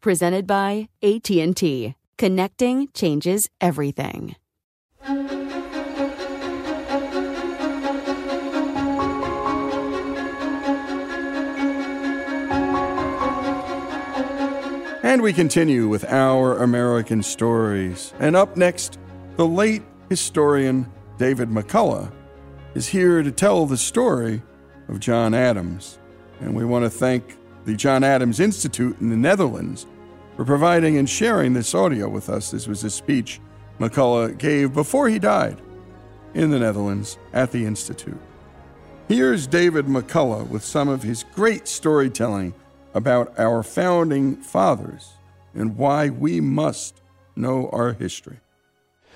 Presented by AT&T. Connecting changes everything. And we continue with our American stories. And up next, the late historian David McCullough is here to tell the story of John Adams. And we want to thank the John Adams Institute in the Netherlands for providing and sharing this audio with us. This was a speech McCullough gave before he died in the Netherlands at the Institute. Here's David McCullough with some of his great storytelling about our founding fathers and why we must know our history.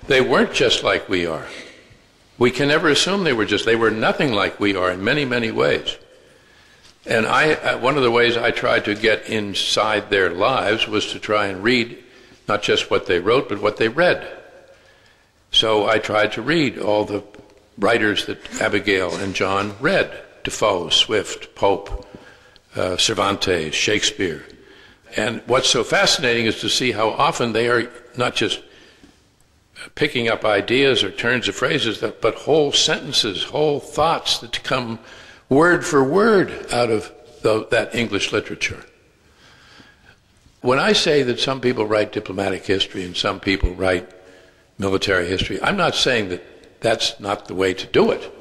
They weren't just like we are. We can never assume they were just. They were nothing like we are in many, many ways. And I, uh, one of the ways I tried to get inside their lives was to try and read not just what they wrote, but what they read. So I tried to read all the writers that Abigail and John read Defoe, Swift, Pope, uh, Cervantes, Shakespeare. And what's so fascinating is to see how often they are not just picking up ideas or turns of phrases, but whole sentences, whole thoughts that come word for word out of the, that English literature. When I say that some people write diplomatic history and some people write military history, I'm not saying that that's not the way to do it.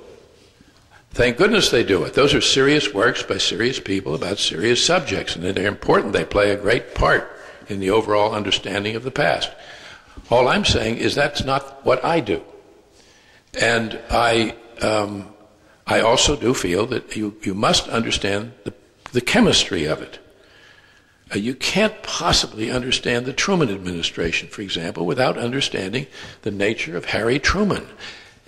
Thank goodness they do it. Those are serious works by serious people about serious subjects, and they're important. They play a great part in the overall understanding of the past. All I'm saying is that's not what I do. And I, um, I also do feel that you, you must understand the, the chemistry of it. Uh, you can't possibly understand the Truman administration, for example, without understanding the nature of Harry Truman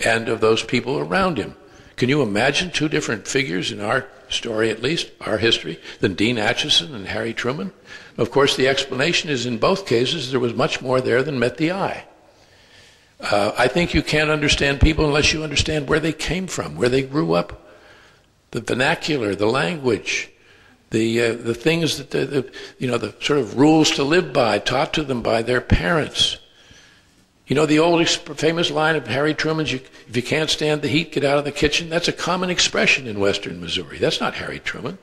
and of those people around him. Can you imagine two different figures in our story, at least, our history, than Dean Acheson and Harry Truman? Of course, the explanation is in both cases there was much more there than met the eye. Uh, I think you can't understand people unless you understand where they came from, where they grew up, the vernacular, the language, the uh, the things that the, the you know the sort of rules to live by taught to them by their parents. You know the old famous line of Harry Truman's, you, if you can't stand the heat, get out of the kitchen. That's a common expression in western Missouri. That's not Harry Truman.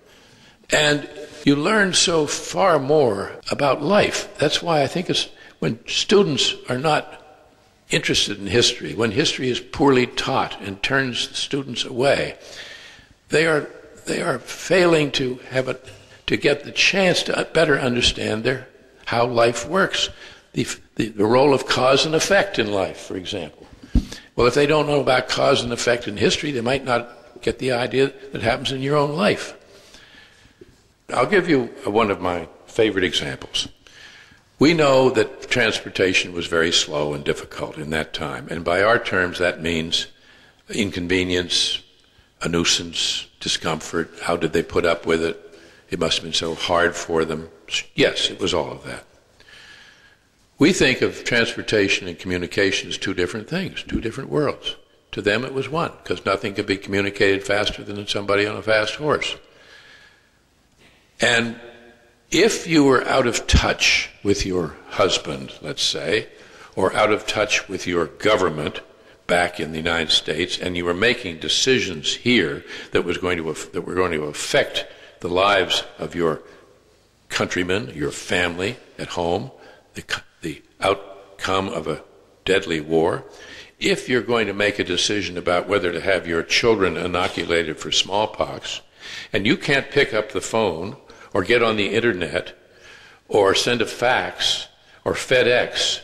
And you learn so far more about life. That's why I think it's when students are not interested in history, when history is poorly taught and turns students away, they are, they are failing to have a, to get the chance to better understand their, how life works. The, the, the role of cause and effect in life, for example. Well, if they don't know about cause and effect in history, they might not get the idea that happens in your own life. I'll give you one of my favorite examples. We know that transportation was very slow and difficult in that time, and by our terms, that means inconvenience, a nuisance, discomfort. How did they put up with it? It must have been so hard for them, Yes, it was all of that. We think of transportation and communication as two different things, two different worlds. To them, it was one, because nothing could be communicated faster than somebody on a fast horse. And if you were out of touch with your husband, let's say, or out of touch with your government back in the United States, and you were making decisions here that was going to that were going to affect the lives of your countrymen, your family at home, the, the outcome of a deadly war, if you're going to make a decision about whether to have your children inoculated for smallpox, and you can't pick up the phone or get on the internet or send a fax or FedEx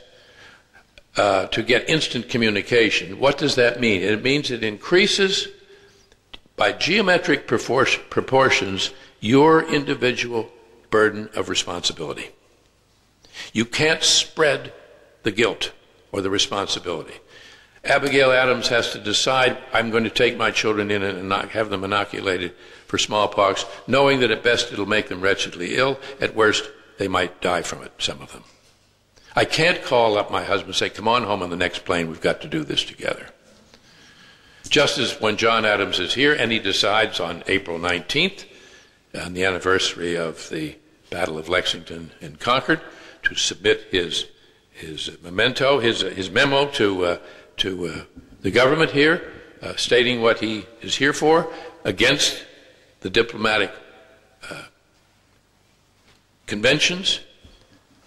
uh, to get instant communication, what does that mean? It means it increases by geometric proportions your individual burden of responsibility. You can't spread the guilt or the responsibility. Abigail Adams has to decide I'm going to take my children in and not have them inoculated for smallpox, knowing that at best it'll make them wretchedly ill, at worst they might die from it, some of them. I can't call up my husband and say, Come on home on the next plane, we've got to do this together. Just as when John Adams is here and he decides on April 19th, on the anniversary of the Battle of Lexington and Concord, to submit his his memento, his his memo to uh, to uh, the government here, uh, stating what he is here for against the diplomatic uh, conventions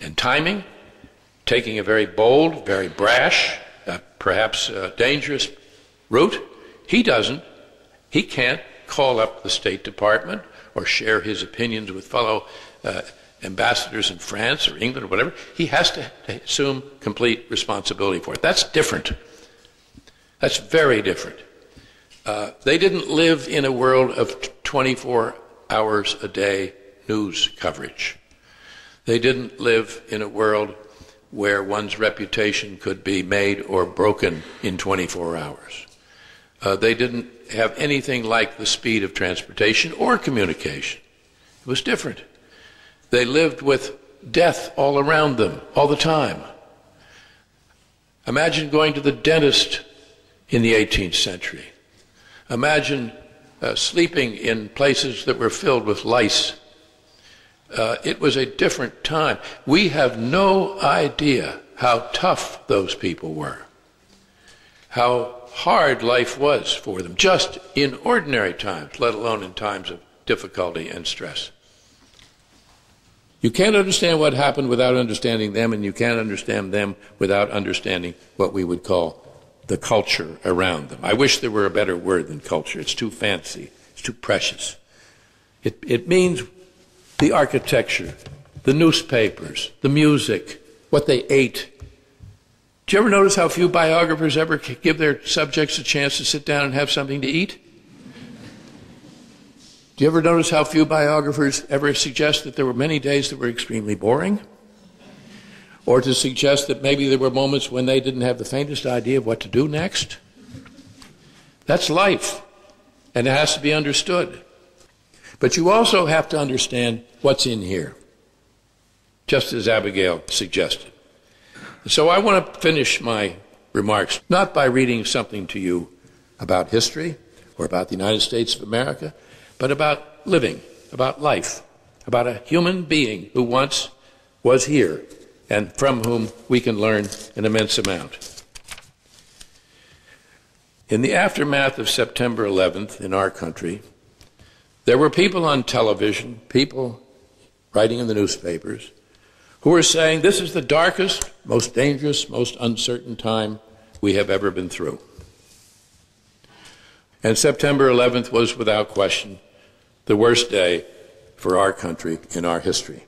and timing, taking a very bold, very brash, uh, perhaps uh, dangerous route. He doesn't. He can't call up the State Department or share his opinions with fellow uh, ambassadors in France or England or whatever. He has to assume complete responsibility for it. That's different. That's very different. Uh, they didn't live in a world of 24 hours a day news coverage. They didn't live in a world where one's reputation could be made or broken in 24 hours. Uh, they didn't have anything like the speed of transportation or communication. It was different. They lived with death all around them all the time. Imagine going to the dentist in the 18th century. Imagine uh, sleeping in places that were filled with lice. Uh, it was a different time. We have no idea how tough those people were, how hard life was for them, just in ordinary times, let alone in times of difficulty and stress. You can't understand what happened without understanding them, and you can't understand them without understanding what we would call the culture around them. I wish there were a better word than culture. It's too fancy, it's too precious. It, it means the architecture, the newspapers, the music, what they ate. Do you ever notice how few biographers ever give their subjects a chance to sit down and have something to eat? Do you ever notice how few biographers ever suggest that there were many days that were extremely boring? Or to suggest that maybe there were moments when they didn't have the faintest idea of what to do next. That's life, and it has to be understood. But you also have to understand what's in here, just as Abigail suggested. So I want to finish my remarks not by reading something to you about history or about the United States of America, but about living, about life, about a human being who once was here and from whom we can learn an immense amount. In the aftermath of September 11th in our country, there were people on television, people writing in the newspapers, who were saying this is the darkest, most dangerous, most uncertain time we have ever been through. And September 11th was, without question, the worst day for our country in our history.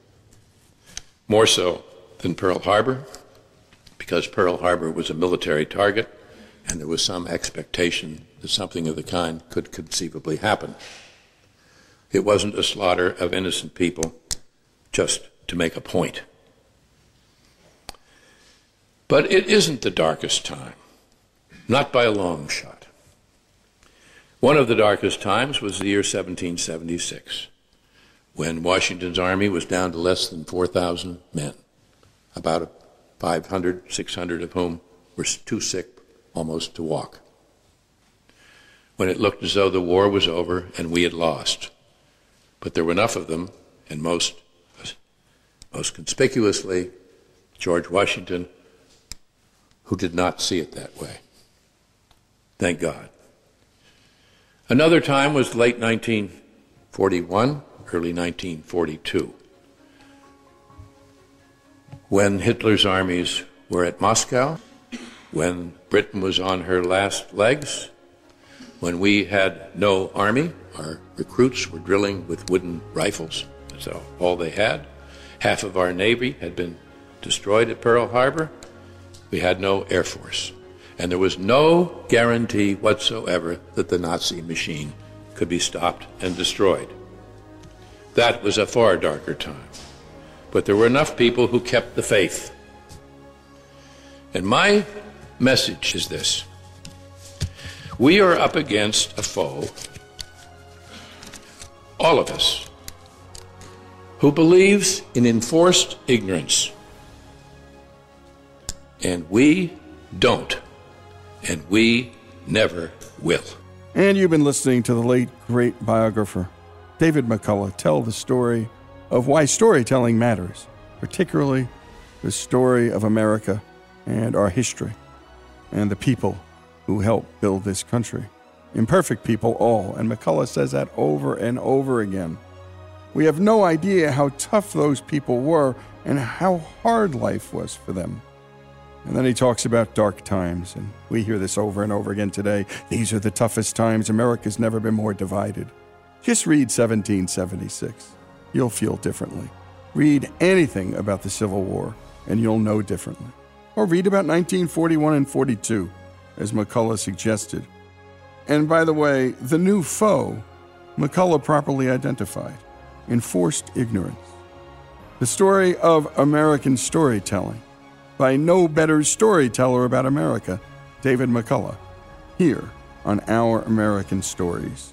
More so than Pearl Harbor because Pearl Harbor was a military target and there was some expectation that something of the kind could conceivably happen. It wasn't a slaughter of innocent people just to make a point. But it isn't the darkest time, not by a long shot. One of the darkest times was the year 1776, when Washington's army was down to less than 4,000 men, about 500, 600 of whom were too sick almost to walk. When it looked as though the war was over and we had lost. But there were enough of them, and most, most conspicuously, George Washington, who did not see it that way. Thank God. Another time was late 1941, early 1942, when Hitler's armies were at Moscow, when Britain was on her last legs, when we had no army, our recruits were drilling with wooden rifles. That's all they had. Half of our Navy had been destroyed at Pearl Harbor. We had no Air Force. And there was no guarantee whatsoever that the Nazi machine could be stopped and destroyed. That was a far darker time. But there were enough people who kept the faith. And my message is this we are up against a foe, all of us, who believes in enforced ignorance. And we don't. And we never will. And you've been listening to the late, great biographer, David McCullough, tell the story of why storytelling matters, particularly the story of America and our history and the people who helped build this country. Imperfect people, all, and McCullough says that over and over again. We have no idea how tough those people were and how hard life was for them. And then he talks about dark times, and we hear this over and over again today. These are the toughest times. America's never been more divided. Just read 1776. You'll feel differently. Read anything about the Civil War, and you'll know differently. Or read about 1941 and 42, as McCullough suggested. And by the way, the new foe, McCullough properly identified enforced ignorance. The story of American storytelling by no better storyteller about America, David McCullough, here on Our American Stories.